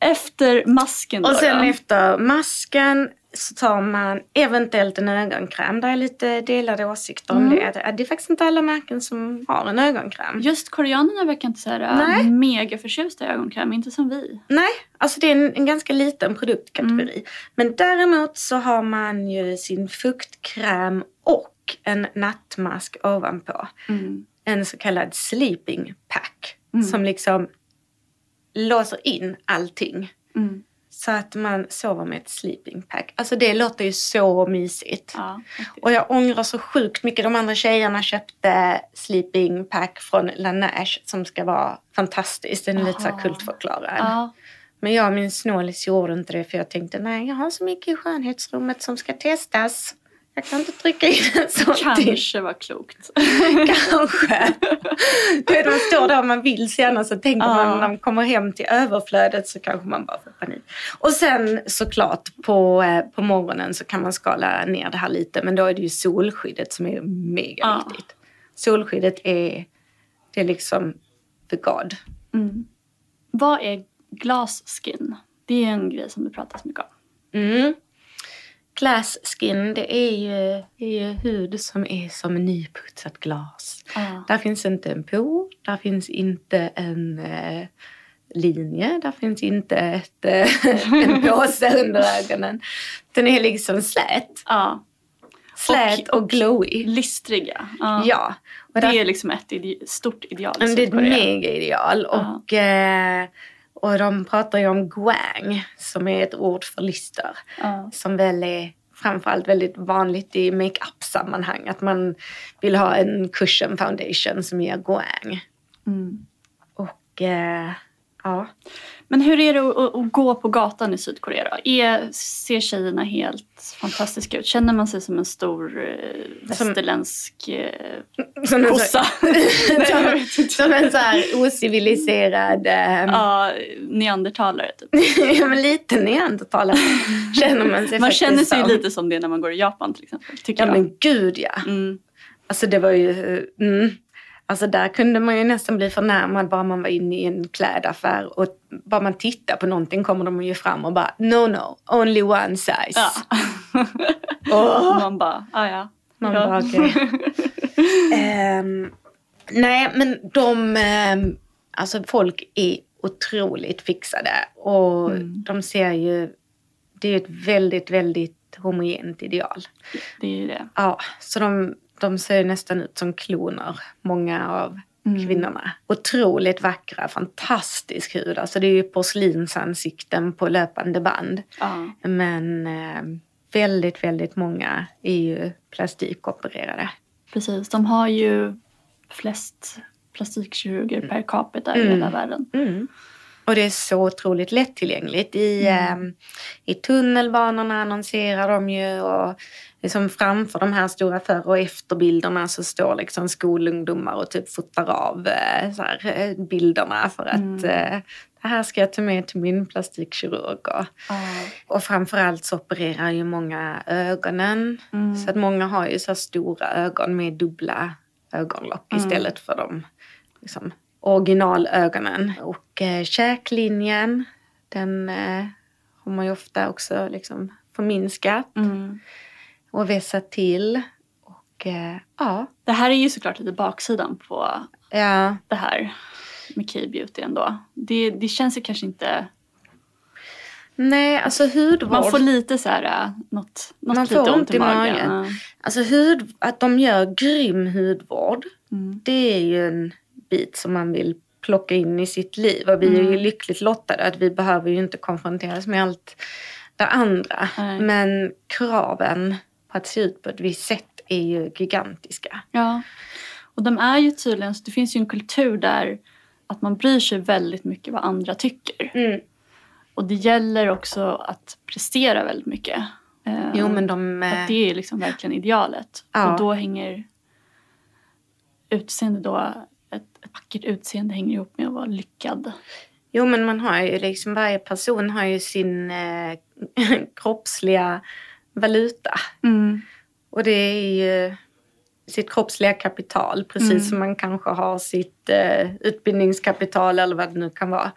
Speaker 1: Efter masken då.
Speaker 2: Och sen
Speaker 1: då.
Speaker 2: efter masken så tar man eventuellt en ögonkräm. Där är lite delade åsikter om det. Det är faktiskt inte alla märken som har en ögonkräm.
Speaker 1: Just koreanerna verkar inte så här
Speaker 2: Nej.
Speaker 1: äh, mega förtjusta i ögonkräm, inte som vi.
Speaker 2: Nej, alltså det är en, en ganska liten produktkategori. Men däremot så har man ju sin fuktkräm och en nattmask ovanpå.
Speaker 1: Mm.
Speaker 2: En så kallad sleeping pack. Som liksom låser in allting.
Speaker 1: Mm.
Speaker 2: Så att man sover med ett sleeping pack. Alltså det låter ju så mysigt.
Speaker 1: Ja.
Speaker 2: Och jag ångrar så sjukt mycket. De andra tjejerna köpte sleeping pack från Laneige som ska vara fantastiskt. Den är lite så här kultförklarad.
Speaker 1: ja.
Speaker 2: Men jag och min snålis gjorde inte det för jag tänkte nej, jag har så mycket i skönhetsrummet som ska testas. Jag kan inte trycka in en sån till.
Speaker 1: Kanske var klokt.
Speaker 2: Kanske. Du vet, man står där och man vill senare så tänker
Speaker 1: Ja.
Speaker 2: man när man kommer hem till överflödet så kanske man bara får panik. Och sen såklart på, eh, på morgonen så kan man skala ner det här lite men då är det ju solskyddet som är mega
Speaker 1: Ja.
Speaker 2: viktigt. Solskyddet är, det är liksom the God.
Speaker 1: Mm. Vad är glass skin? Det är en grej som det pratas mycket om.
Speaker 2: Mm. Glass skin, det är ju, det är hud som är som nyputsat glas.
Speaker 1: Ja.
Speaker 2: Där finns inte en por, där finns inte en eh, linje, där finns inte ett, eh, *laughs* en påse under ögonen. Den är liksom slät.
Speaker 1: Ja.
Speaker 2: Slät och,
Speaker 1: Och-
Speaker 2: glowy.
Speaker 1: Listriga. Ja.
Speaker 2: Ja. Och
Speaker 1: Det
Speaker 2: där,
Speaker 1: är liksom ett ide- stort ideal
Speaker 2: det är ett mega ideal. Och, eh, och de pratar ju om guang som är ett ord för lister.
Speaker 1: Ja.
Speaker 2: som väl är framförallt väldigt vanligt i makeup-sammanhang. Att man vill ha en cushion foundation som ger guang.
Speaker 1: Mm.
Speaker 2: Och eh, ja,
Speaker 1: Men hur är det att, att, gå på gatan i Sydkorea då? Är, ser tjejerna helt fantastiska ut? Känner man sig som en stor eh, västerländsk eh, *laughs*
Speaker 2: som
Speaker 1: kossa? *laughs*
Speaker 2: Som, som en så här ociviliserad, eh,
Speaker 1: Ja, neandertalare typ.
Speaker 2: ja, *laughs* men lite neandertalare känner man sig
Speaker 1: Man känner sig
Speaker 2: som.
Speaker 1: lite som det när man går i Japan till exempel.
Speaker 2: Ja
Speaker 1: jag.
Speaker 2: men gud ja.
Speaker 1: Mm.
Speaker 2: Alltså det var ju, mm. Alltså där kunde man ju nästan bli förnärmad bara man var inne i en klädaffär och bara man tittar på någonting kommer de ju fram och bara no no, only one size.
Speaker 1: Ja. *laughs*
Speaker 2: Åh.
Speaker 1: Man bara, ah, ja.
Speaker 2: Man
Speaker 1: ja.
Speaker 2: bara okej. *laughs* Ehm, Nej, men de, eh, alltså folk är otroligt fixade och
Speaker 1: Mm.
Speaker 2: de ser ju, det är ju ett väldigt, väldigt homogent ideal.
Speaker 1: Det är ju det.
Speaker 2: Ja, så de, de ser nästan ut som kloner, många av
Speaker 1: Mm.
Speaker 2: kvinnorna. Otroligt vackra, fantastisk hud. Alltså det är ju porslinsansikten på löpande band.
Speaker 1: Ja.
Speaker 2: Men eh, väldigt, väldigt många är ju plastikopererade.
Speaker 1: Precis, de har ju flest plastikkirurger per capita i
Speaker 2: Mm.
Speaker 1: hela världen.
Speaker 2: Mm. Och det är så otroligt lättillgängligt. I, eh, I tunnelbanorna annonserar de ju och liksom framför de här stora före och efterbilderna så står liksom skolungdomar och typ fotar av eh, så här, eh, bilderna för att eh, det här ska jag ta med till min plastikkirurg. Och,
Speaker 1: Ja.
Speaker 2: och framförallt så opererar ju många ögonen. Så att många har ju så stora ögon med dubbla ögonlock istället för de liksom, originalögonen. Och eh, käklinjen, den eh, har man ju ofta också liksom förminskat
Speaker 1: Mm.
Speaker 2: Och vässat till. Och eh, ja,
Speaker 1: Det här är ju såklart lite baksidan på
Speaker 2: ja,
Speaker 1: det här med K-beauty ändå. Det, det känns ju kanske inte...
Speaker 2: nej alltså hudvård.
Speaker 1: Man får lite så här, äh, något, något
Speaker 2: Man
Speaker 1: lite
Speaker 2: får
Speaker 1: ont i magen.
Speaker 2: magen. Alltså hud, att de gör grym hudvård,
Speaker 1: Mm.
Speaker 2: det är ju en bit som man vill plocka in i sitt liv. Och vi är
Speaker 1: Mm.
Speaker 2: ju lyckligt lottade att vi behöver ju inte konfronteras med allt det andra.
Speaker 1: Nej.
Speaker 2: Men kraven på att se ut på ett visst sätt är ju gigantiska.
Speaker 1: Ja. Och de är ju tydligen, det finns ju en kultur där att man bryr sig väldigt mycket vad andra tycker.
Speaker 2: Mm.
Speaker 1: Och det gäller också att prestera väldigt mycket. Eh,
Speaker 2: Jo men de... eh,
Speaker 1: Att det är liksom verkligen idealet.
Speaker 2: Ja.
Speaker 1: Och då hänger utseende då, ett, ett vackert utseende hänger ihop med att vara lyckad.
Speaker 2: Jo men man har ju liksom, varje person har ju sin eh, *laughs* kroppsliga valuta. Och det är ju sitt kroppsliga kapital, precis
Speaker 1: Mm.
Speaker 2: som man kanske har sitt eh, utbildningskapital eller vad det nu kan vara.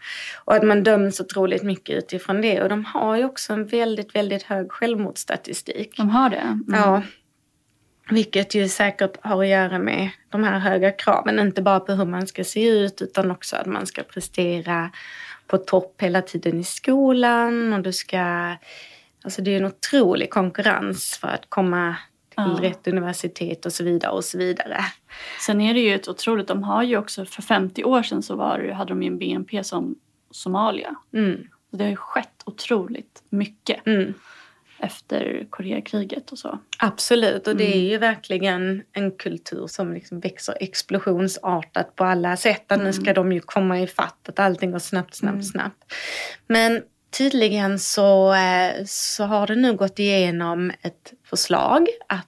Speaker 2: Och att man döms otroligt mycket utifrån det. Och de har ju också en väldigt, väldigt hög självmordsstatistik.
Speaker 1: De har det. Mm.
Speaker 2: Ja. Vilket ju säkert har att göra med de här höga kraven. Inte bara på hur man ska se ut utan också att man ska prestera på topp hela tiden i skolan. Och du ska... Alltså det är en otrolig konkurrens för att komma till
Speaker 1: Ja.
Speaker 2: rätt universitet och så vidare och så vidare.
Speaker 1: Sen är det ju ett otroligt, de har ju också, för 50 år sedan så var det, hade de ju en BNP som Somalia.
Speaker 2: Mm.
Speaker 1: Så det har ju skett otroligt mycket
Speaker 2: Mm.
Speaker 1: efter Koreakriget och så.
Speaker 2: Absolut, och det
Speaker 1: Mm.
Speaker 2: är ju verkligen en kultur som liksom växer explosionsartat på alla sätt. Att nu ska de ju komma i fatt att allting går snabbt, snabbt, snabbt. Men tydligen så, eh, så har det nu gått igenom ett förslag att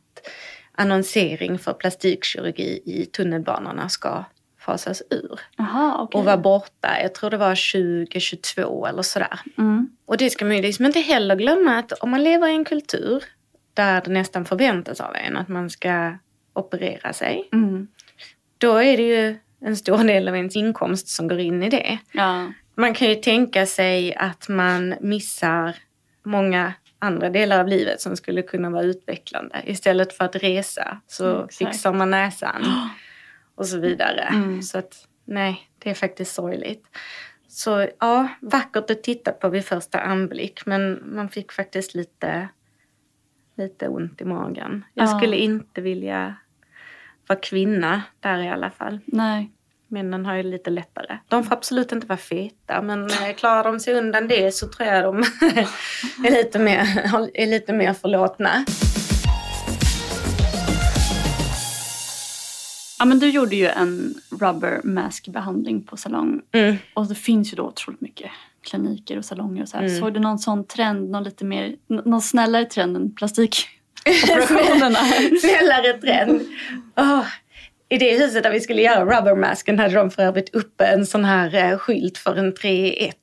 Speaker 2: annonsering för plastikkirurgi i tunnelbanorna ska fasas ur
Speaker 1: Jaha, okej.
Speaker 2: och vara borta. Jag tror det var 2022 eller sådär.
Speaker 1: Mm.
Speaker 2: Och det ska man ju liksom inte heller glömma att om man lever i en kultur där det nästan förväntas av en att man ska operera sig.
Speaker 1: Mm.
Speaker 2: Då är det ju en stor del av ens inkomst som går in i det.
Speaker 1: Ja.
Speaker 2: Man kan ju tänka sig att man missar många andra delar av livet som skulle kunna vara utvecklande. Istället för att resa så
Speaker 1: Mm, exakt.
Speaker 2: fixar man näsan *gasps* och så vidare.
Speaker 1: Mm.
Speaker 2: Så att nej, det är faktiskt sorgligt. Så ja, vackert att titta på vid första anblick men man fick faktiskt lite, lite ont i magen. Jag
Speaker 1: Ja.
Speaker 2: skulle inte vilja vara kvinna där i alla fall.
Speaker 1: Nej.
Speaker 2: Männen har ju lite lättare. De får absolut inte vara feta men eh, klarar de sig undan det så tror jag de *laughs* är, lite mer, är lite mer förlåtna.
Speaker 1: Ja men du gjorde ju en rubber mask behandling på salong.
Speaker 2: Mm.
Speaker 1: Och det finns ju då otroligt mycket kliniker och salonger och så.
Speaker 2: Mm.
Speaker 1: Såg du någon sån trend, någon lite mer, någon snällare trend än plastikoperationerna? *laughs*
Speaker 2: Snällare trend. *laughs* Åh, I det huset där vi skulle göra rubbermasken hade de för övrigt uppe en sån här eh, skylt för en 3 i 1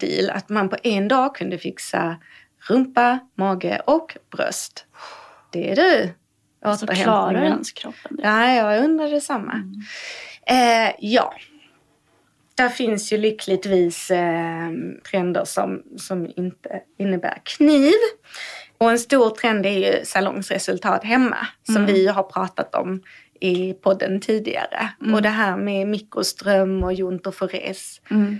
Speaker 2: deal. Att man på en dag kunde fixa rumpa, mage och bröst. Det är du.
Speaker 1: Så klarar ens kroppen det?
Speaker 2: Ja, jag undrar detsamma. Eh, ja. Där finns ju lyckligtvis eh, trender som, som inte innebär kniv. Och en stor trend är ju salongsresultat hemma. Som vi har pratat om i podden tidigare. Och det här med mikroström och Junter Forés.
Speaker 1: Mm.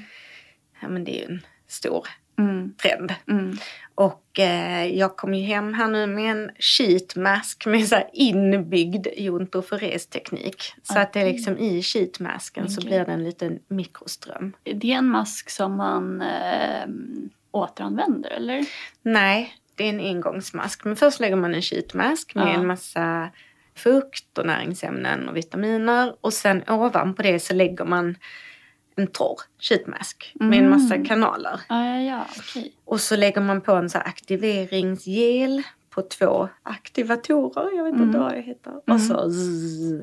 Speaker 2: Ja, men det är ju en stor
Speaker 1: Mm.
Speaker 2: trend.
Speaker 1: Mm.
Speaker 2: Och eh, jag kom ju hem här nu med en sheetmask med så inbyggd Junter Forés teknik. Så att det är liksom i sheetmasken så
Speaker 1: Okej.
Speaker 2: blir det en liten mikroström.
Speaker 1: Är det en mask som man eh, återanvänder eller?
Speaker 2: Nej, det är en engångsmask. Men först lägger man en sheetmask med
Speaker 1: Ja.
Speaker 2: en massa fukt och näringsämnen och vitaminer. Och sen ovanpå det så lägger man en torr sheetmask med en massa
Speaker 1: Mm.
Speaker 2: kanaler.
Speaker 1: Ja, ja, ja, okej.
Speaker 2: Och så lägger man på en så aktiveringsgel på två aktivatorer. Jag vet inte
Speaker 1: Mm.
Speaker 2: vad det heter. Och så zzz,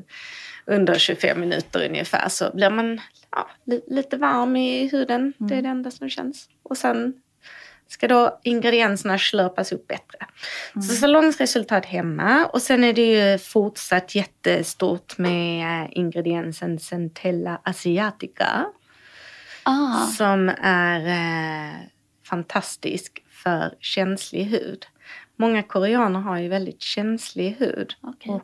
Speaker 2: under 25 minuter ungefär så blir man ja, li- lite varm i huden. Det är det enda som känns. Och sen ska då ingredienserna slurpas upp bättre. Så salongsresultat hemma. Och sen är det ju fortsatt jättestort med eh, ingrediensen Centella asiatica
Speaker 1: Ah,
Speaker 2: som är eh, fantastisk för känslig hud. Många koreaner har ju väldigt känslig hud.
Speaker 1: okej.
Speaker 2: Och,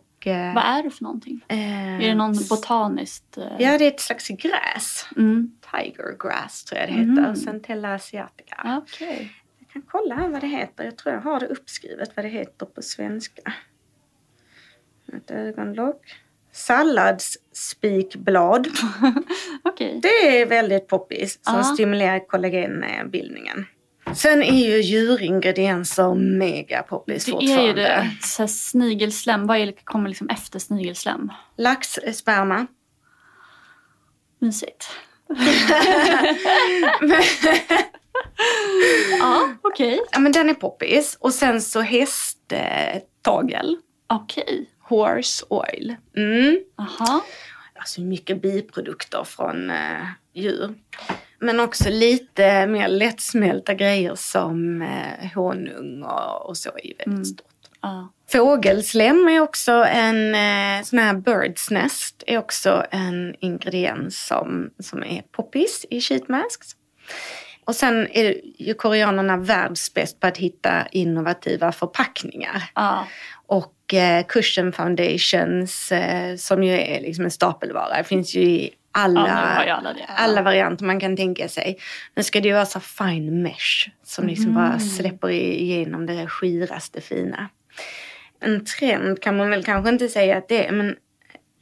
Speaker 1: Vad är det för någonting?
Speaker 2: eh,
Speaker 1: Är det någon botaniskt? Eh...
Speaker 2: Ja, det är ett slags gräs.
Speaker 1: Mm.
Speaker 2: Tiger grass tror jag det heter.
Speaker 1: Mm.
Speaker 2: Centella asiatica.
Speaker 1: Okej.
Speaker 2: Jag kan kolla här vad det heter. Jag tror jag har det uppskrivet vad det heter på svenska. Ett ögonlock. Salladsspikblad. *laughs*
Speaker 1: Okej.
Speaker 2: Det är väldigt poppis som
Speaker 1: Ja.
Speaker 2: stimulerar kollagenbildningen. Sen är ju djuringredienser mega poppis
Speaker 1: Det
Speaker 2: fortfarande.
Speaker 1: är ju det. Så snigelslem, vad kommer liksom efter snigelslem?
Speaker 2: Laxsperma.
Speaker 1: Mysigt. *laughs* ja, okej.
Speaker 2: ja men den är poppis. Och sen så hästtagel.
Speaker 1: Okej.
Speaker 2: Horse oil. Mm.
Speaker 1: Aha.
Speaker 2: Alltså mycket biprodukter från eh, djur. Men också lite mer lättsmälta grejer som eh, honung och, och så är ju väldigt
Speaker 1: Mm.
Speaker 2: stort.
Speaker 1: Ja.
Speaker 2: Fågelslem är också en eh, sån här bird's nest är också en ingrediens som, som är poppis i sheetmasks. Och sen är ju koreanerna världsbäst på att hitta innovativa förpackningar.
Speaker 1: Ja.
Speaker 2: Och eh, cushion foundations eh, som ju är liksom en stapelvara. Finns ju i alla,
Speaker 1: Ja, alla det. Ja.
Speaker 2: alla varianter man kan tänka sig. Nu ska det ju vara så fine mesh som liksom bara
Speaker 1: Mm.
Speaker 2: släpper igenom det skiraste fina. En trend kan man väl kanske inte säga att det är, men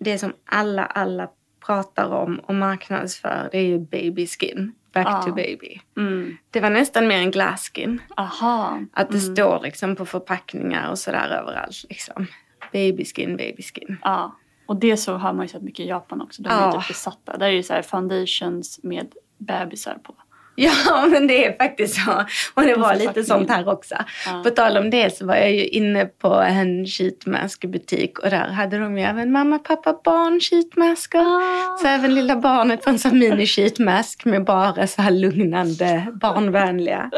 Speaker 2: det som alla, alla pratar om och marknadsför det är ju baby skin. Back
Speaker 1: Ja.
Speaker 2: to baby.
Speaker 1: Mm.
Speaker 2: Det var nästan mer en glass skin.
Speaker 1: Aha.
Speaker 2: Att det
Speaker 1: Mm.
Speaker 2: står liksom på förpackningar och sådär överallt. Liksom. Baby skin, baby skin.
Speaker 1: Ja. Och det så har man ju sett mycket i Japan också. De är
Speaker 2: Ja.
Speaker 1: typ besatta. Där är det så här foundations med bebisar på.
Speaker 2: Ja, *laughs* men det är faktiskt så. Och det
Speaker 1: På
Speaker 2: var lite sånt här också.
Speaker 1: Ja.
Speaker 2: På tal om det så var jag ju inne på en sheetmask-butik och där hade de ju även mamma, pappa, barn sheetmasker.
Speaker 1: Ah.
Speaker 2: Så även lilla barnet får en sån mini sheetmask med bara så här lugnande, barnvänliga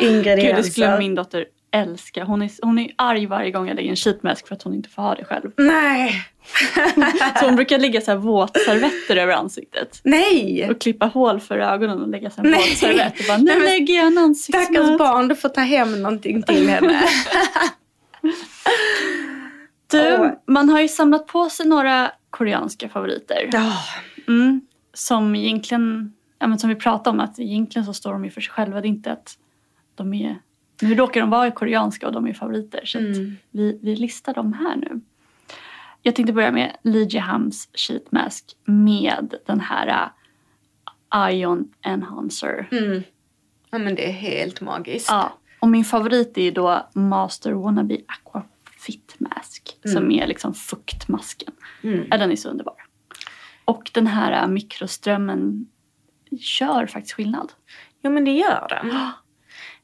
Speaker 1: Gud,
Speaker 2: ingredienser.
Speaker 1: det skulle min dotter älska. Hon är, hon är arg varje gång jag lägger en sheetmask för att hon inte får ha det själv.
Speaker 2: Nej! *laughs*
Speaker 1: Så hon brukar lägga så här våtservetter över ansiktet.
Speaker 2: Nej!
Speaker 1: Och klippa hål för ögonen och lägga så här
Speaker 2: Nej.
Speaker 1: våtservett. Och bara, nu lägger jag en
Speaker 2: Stackars
Speaker 1: ansiktsmask.
Speaker 2: barn, du får ta hem någonting till henne. *laughs*
Speaker 1: Du,
Speaker 2: Åh.
Speaker 1: man har ju samlat på sig några koreanska favoriter.
Speaker 2: Ja.
Speaker 1: Mm, som egentligen, ja, men som vi pratade om, att egentligen så står de ju för sig själva. Det är inte att de är, nu råkar de vara koreanska och de är favoriter. Så att
Speaker 2: Mm.
Speaker 1: vi, vi listar dem här nu. Jag tänkte börja med Lee Jihams sheet mask med den här uh, Ion Enhancer.
Speaker 2: Mm. ja, men det är helt magiskt.
Speaker 1: Ja, och min favorit är då Master Wannabe Aqua Fit Mask. Som är liksom fuktmasken.
Speaker 2: Mm.
Speaker 1: Ja, den är så underbar. Och den här äh, mikroströmmen gör faktiskt skillnad.
Speaker 2: Ja, men det gör den.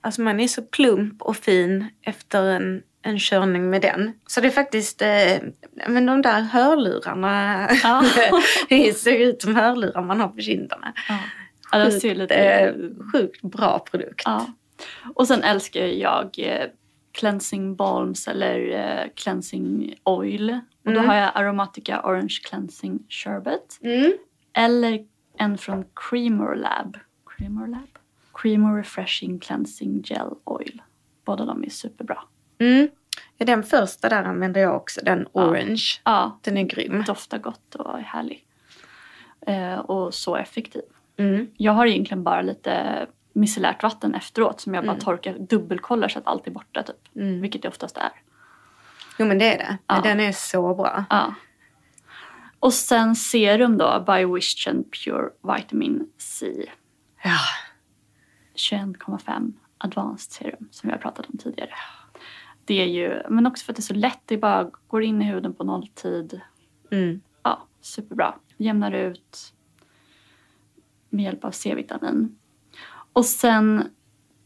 Speaker 2: Alltså man är så plump och fin efter en, en körning med den. Så det är faktiskt, eh, men de där hörlurarna,
Speaker 1: Ja. *laughs*
Speaker 2: det ser ut som hörlurar man har på kinderna.
Speaker 1: Ja, ja den ser
Speaker 2: Sjukt,
Speaker 1: lite...
Speaker 2: eh, sjukt bra produkt.
Speaker 1: Ja. Och sen älskar jag eh, cleansing balms eller eh, cleansing oil. Och då
Speaker 2: Mm.
Speaker 1: har jag Aromatica Orange Cleansing Sherbet.
Speaker 2: Mm.
Speaker 1: Eller en från Creamer Lab. Creamer Lab? Creamer Refreshing Cleansing Gel Oil. Båda de är superbra.
Speaker 2: Mm. Ja, den första där använder jag också, den orange.
Speaker 1: Ja,
Speaker 2: Den är grym.
Speaker 1: doftar gott och är härlig. Eh, och så effektiv.
Speaker 2: Mm.
Speaker 1: Jag har egentligen bara lite micellärt vatten efteråt som jag bara torkar, dubbelkollar så att allt är borta typ.
Speaker 2: Mm.
Speaker 1: Vilket det oftast är.
Speaker 2: Jo men det är det.
Speaker 1: Ja.
Speaker 2: Den är så bra.
Speaker 1: Ja. Och sen serum då, by Wishton Pure Vitamin C.
Speaker 2: Ja.
Speaker 1: 21,5 advanced serum som vi har pratat om tidigare. Det är ju, men också för att det är så lätt, det bara går in i huden på nolltid.
Speaker 2: Mm.
Speaker 1: Ja, superbra. Jämnar ut med hjälp av C-vitamin. Och sen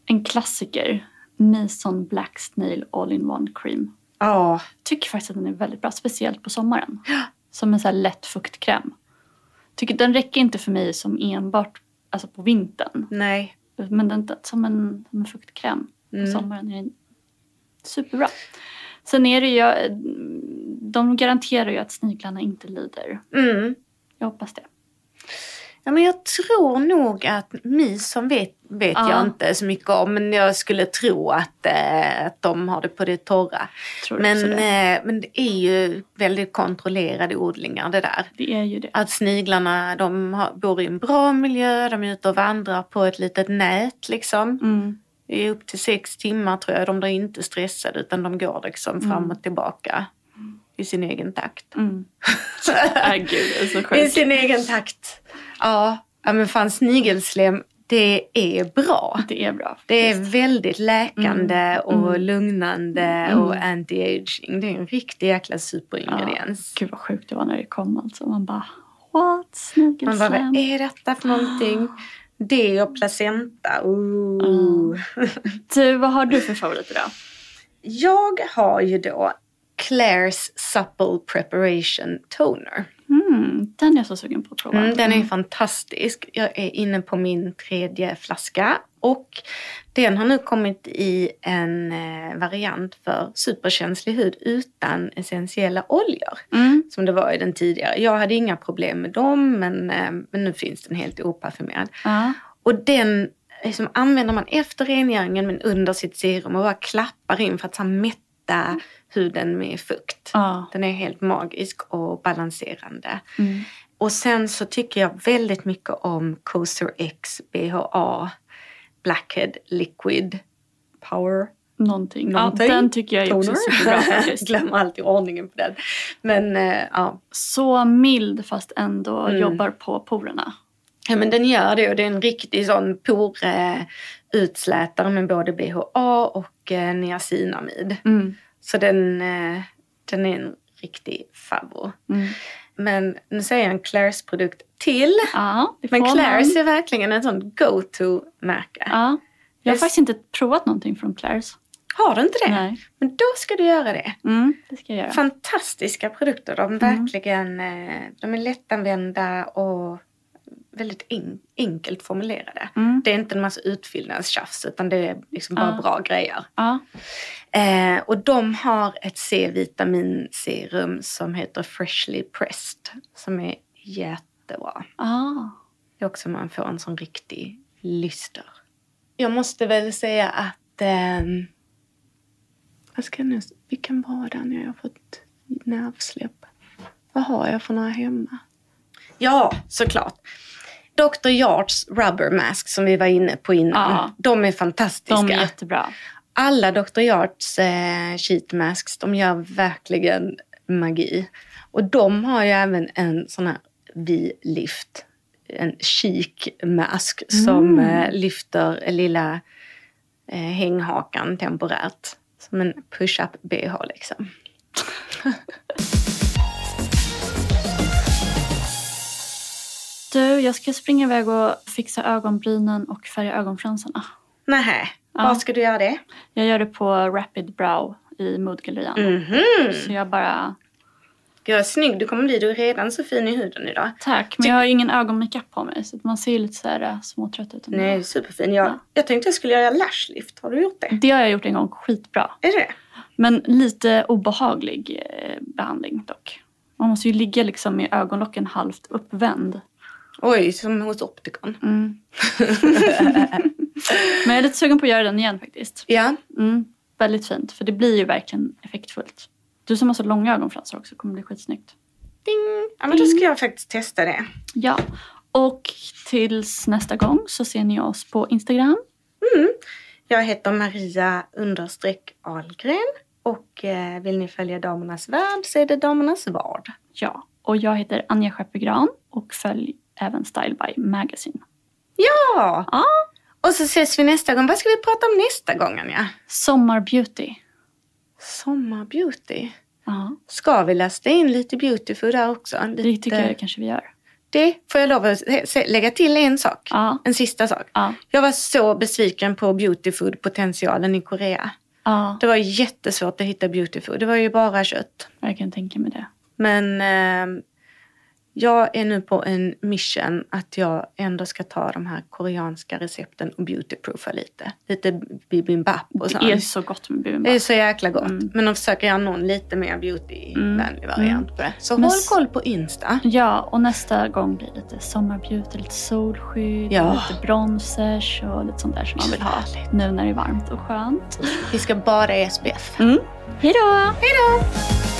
Speaker 1: en klassiker, Mason Black Snail All-in-One Cream.
Speaker 2: Ja.
Speaker 1: Tycker faktiskt att den är väldigt bra, speciellt på sommaren. Som en så här lätt fuktkräm. Tycker den räcker inte för mig som enbart alltså på vintern.
Speaker 2: Nej.
Speaker 1: Men den, som, en, som en fuktkräm på sommaren är den superbra. Sen är det ju, de garanterar ju att sniglarna inte lider.
Speaker 2: Mm.
Speaker 1: Jag hoppas det.
Speaker 2: Ja, men jag tror nog att mys som vet, vet
Speaker 1: Ja.
Speaker 2: jag inte så mycket om. Men jag skulle tro att, eh, att de har det på det torra. Men,
Speaker 1: det.
Speaker 2: eh, men det är ju väldigt kontrollerade odlingar det där.
Speaker 1: Det är ju det.
Speaker 2: Att sniglarna de har, bor i en bra miljö, de är ute och vandrar på ett litet nät liksom.
Speaker 1: Mm.
Speaker 2: I upp till sex timmar tror jag. De blir inte stressade utan de går liksom fram och tillbaka i sin egen takt.
Speaker 1: Mm. *laughs* Äh, gud, är
Speaker 2: I sin egen takt. Ja, ja men fan snigelslem, det är bra.
Speaker 1: Det är bra.
Speaker 2: Det är väldigt läkande
Speaker 1: Mm.
Speaker 2: och
Speaker 1: Mm.
Speaker 2: lugnande
Speaker 1: Mm.
Speaker 2: och anti-aging. Det är en riktig jäkla superingrediens.
Speaker 1: Gud vad sjukt det var när det kom alltså. Man bara, what? Snigelslem?
Speaker 2: Man bara, vad är detta för någonting? Det och placenta. Ooh.
Speaker 1: Du, vad har du för favoriter då?
Speaker 2: Jag har ju då Claire's Supple Preparation Toner.
Speaker 1: Mm, den är jag så sugen på att prova.
Speaker 2: Mm, den är fantastisk. Jag är inne på min tredje flaska. Och den har nu kommit i en eh, variant för superkänslig hud utan essentiella oljor.
Speaker 1: Mm.
Speaker 2: Som det var i den tidigare. Jag hade inga problem med dem men, eh, men nu finns den helt oparfumerad.
Speaker 1: Ja.
Speaker 2: Och den liksom, använder man efter rengöringen men under sitt serum och bara klappar in för att så här, mätta huden med fukt.
Speaker 1: Ja.
Speaker 2: Den är helt magisk och balanserande.
Speaker 1: Mm.
Speaker 2: Och sen så tycker jag väldigt mycket om Coaster X BHA Blackhead Liquid Power.
Speaker 1: Någonting.
Speaker 2: Någonting.
Speaker 1: Ja, den tycker jag är också superbra *laughs* faktiskt.
Speaker 2: Glömmer alltid ordningen på den. Men eh, ja.
Speaker 1: Så mild fast ändå
Speaker 2: Mm.
Speaker 1: jobbar på porerna.
Speaker 2: ja, men den gör det och det är en riktig sån porutslätare med både BHA och eh, niacinamid.
Speaker 1: Mm.
Speaker 2: Så den, eh, den är en riktig favvo.
Speaker 1: Mm.
Speaker 2: Men nu säger jag en Claire's produkt till.
Speaker 1: Ja,
Speaker 2: Men Claire's
Speaker 1: man.
Speaker 2: är verkligen ett sånt go-to-märke.
Speaker 1: Ja. Jag har faktiskt inte provat någonting från Claire's.
Speaker 2: Har du inte det?
Speaker 1: Nej.
Speaker 2: Men då ska du göra det.
Speaker 1: Mm, det ska jag göra.
Speaker 2: Fantastiska produkter. De, verkligen, eh, de är lättanvända och väldigt en, enkelt formulerade.
Speaker 1: Mm.
Speaker 2: Det är inte en massa utfyllnadstjafs utan det är liksom bara
Speaker 1: Ja.
Speaker 2: bra grejer.
Speaker 1: Ja.
Speaker 2: Eh, och de har ett C-vitaminserum som heter Freshly Pressed som är jättebra.
Speaker 1: Ah.
Speaker 2: Det är också man får en sån riktig lyster. Jag måste väl säga att... ehm, vad ska jag nu... Vilken var den jag har fått nervsläpp? Vad har jag för några hemma? Ja, såklart. Dr. Yards Rubber Mask som vi var inne på innan.
Speaker 1: Ja.
Speaker 2: De är fantastiska.
Speaker 1: De är jättebra.
Speaker 2: Alla Dr. Yards eh, sheet masks, de gör verkligen magi. Och de har ju även en sån här V-lift. En chic mask som eh, lyfter lilla eh, hänghakan temporärt. Som en push-up bh liksom. *laughs*
Speaker 1: Du, jag ska springa iväg och fixa ögonbrynen och färga ögonfransarna.
Speaker 2: Nähä,
Speaker 1: Ja.
Speaker 2: var ska du göra det?
Speaker 1: Jag gör det på Rapid Brow i Moodgallerian.
Speaker 2: Mhm.
Speaker 1: Så jag bara...
Speaker 2: Gud vad snygg du kommer bli. Du är redan så fin i huden idag.
Speaker 1: Tack, men jag har ju ingen ögonmakeup på mig så man ser ju lite så här äh, småtrött ut.
Speaker 2: Nej, superfin. Jag,
Speaker 1: Ja.
Speaker 2: jag tänkte jag skulle göra lashlift. Har du gjort det?
Speaker 1: Det har jag gjort en gång skitbra.
Speaker 2: Är det
Speaker 1: Men lite obehaglig eh, behandling dock. Man måste ju ligga liksom med ögonlocken halvt uppvänd.
Speaker 2: Oj, som hos optikon.
Speaker 1: Mm. *laughs* Men jag är lite sugen på att göra den igen faktiskt.
Speaker 2: Ja,
Speaker 1: Mm. väldigt fint. För det blir ju verkligen effektfullt. Du som har så långa ögonfransar också kommer bli skitsnyggt.
Speaker 2: Ding! Ja, men då ska jag faktiskt testa det.
Speaker 1: Ja, och tills nästa gång så ser ni oss på Instagram.
Speaker 2: Mm. Jag heter Maria understreck Ahlgren och eh, vill ni följa Damernas Värld så är det Damernas Vard.
Speaker 1: Ja, och jag heter Anja Scheppergran och följ även Style by Magazine.
Speaker 2: Ja!
Speaker 1: Ja,
Speaker 2: Och så ses vi nästa gång. Vad ska vi prata om nästa gång, Anja?
Speaker 1: sommarbeauty.
Speaker 2: Sommarbeauty.
Speaker 1: Ja,
Speaker 2: Ska vi lasta in lite beautyfood där också? Lite...
Speaker 1: det tycker jag kanske vi gör.
Speaker 2: Det får jag lov att lägga till en sak.
Speaker 1: Ja.
Speaker 2: En sista sak.
Speaker 1: Ja.
Speaker 2: Jag var så besviken på beautyfood-potentialen i Korea.
Speaker 1: Ja,
Speaker 2: Det var jättesvårt att hitta beautyfood. Det var ju bara kött.
Speaker 1: jag kan tänka mig det.
Speaker 2: Men eh, jag är nu på en mission att jag ändå ska ta de här koreanska recepten och beautyproofa lite. Lite bibimbap och sånt.
Speaker 1: Det är så gott med
Speaker 2: Det är
Speaker 1: bibimbap.
Speaker 2: så jäkla gott.
Speaker 1: Mm.
Speaker 2: Men de försöker göra någon lite mer beautyvänlig variant på det. Så
Speaker 1: Men
Speaker 2: håll koll på Insta.
Speaker 1: Ja, och nästa gång blir det lite sommarbeauty, lite solskydd,
Speaker 2: Ja.
Speaker 1: lite bronzers och lite sånt där som man vill ha
Speaker 2: Härligt.
Speaker 1: nu när det är varmt och skönt.
Speaker 2: Vi ska bada i SPF.
Speaker 1: Mm. Hej då!
Speaker 2: Hej då!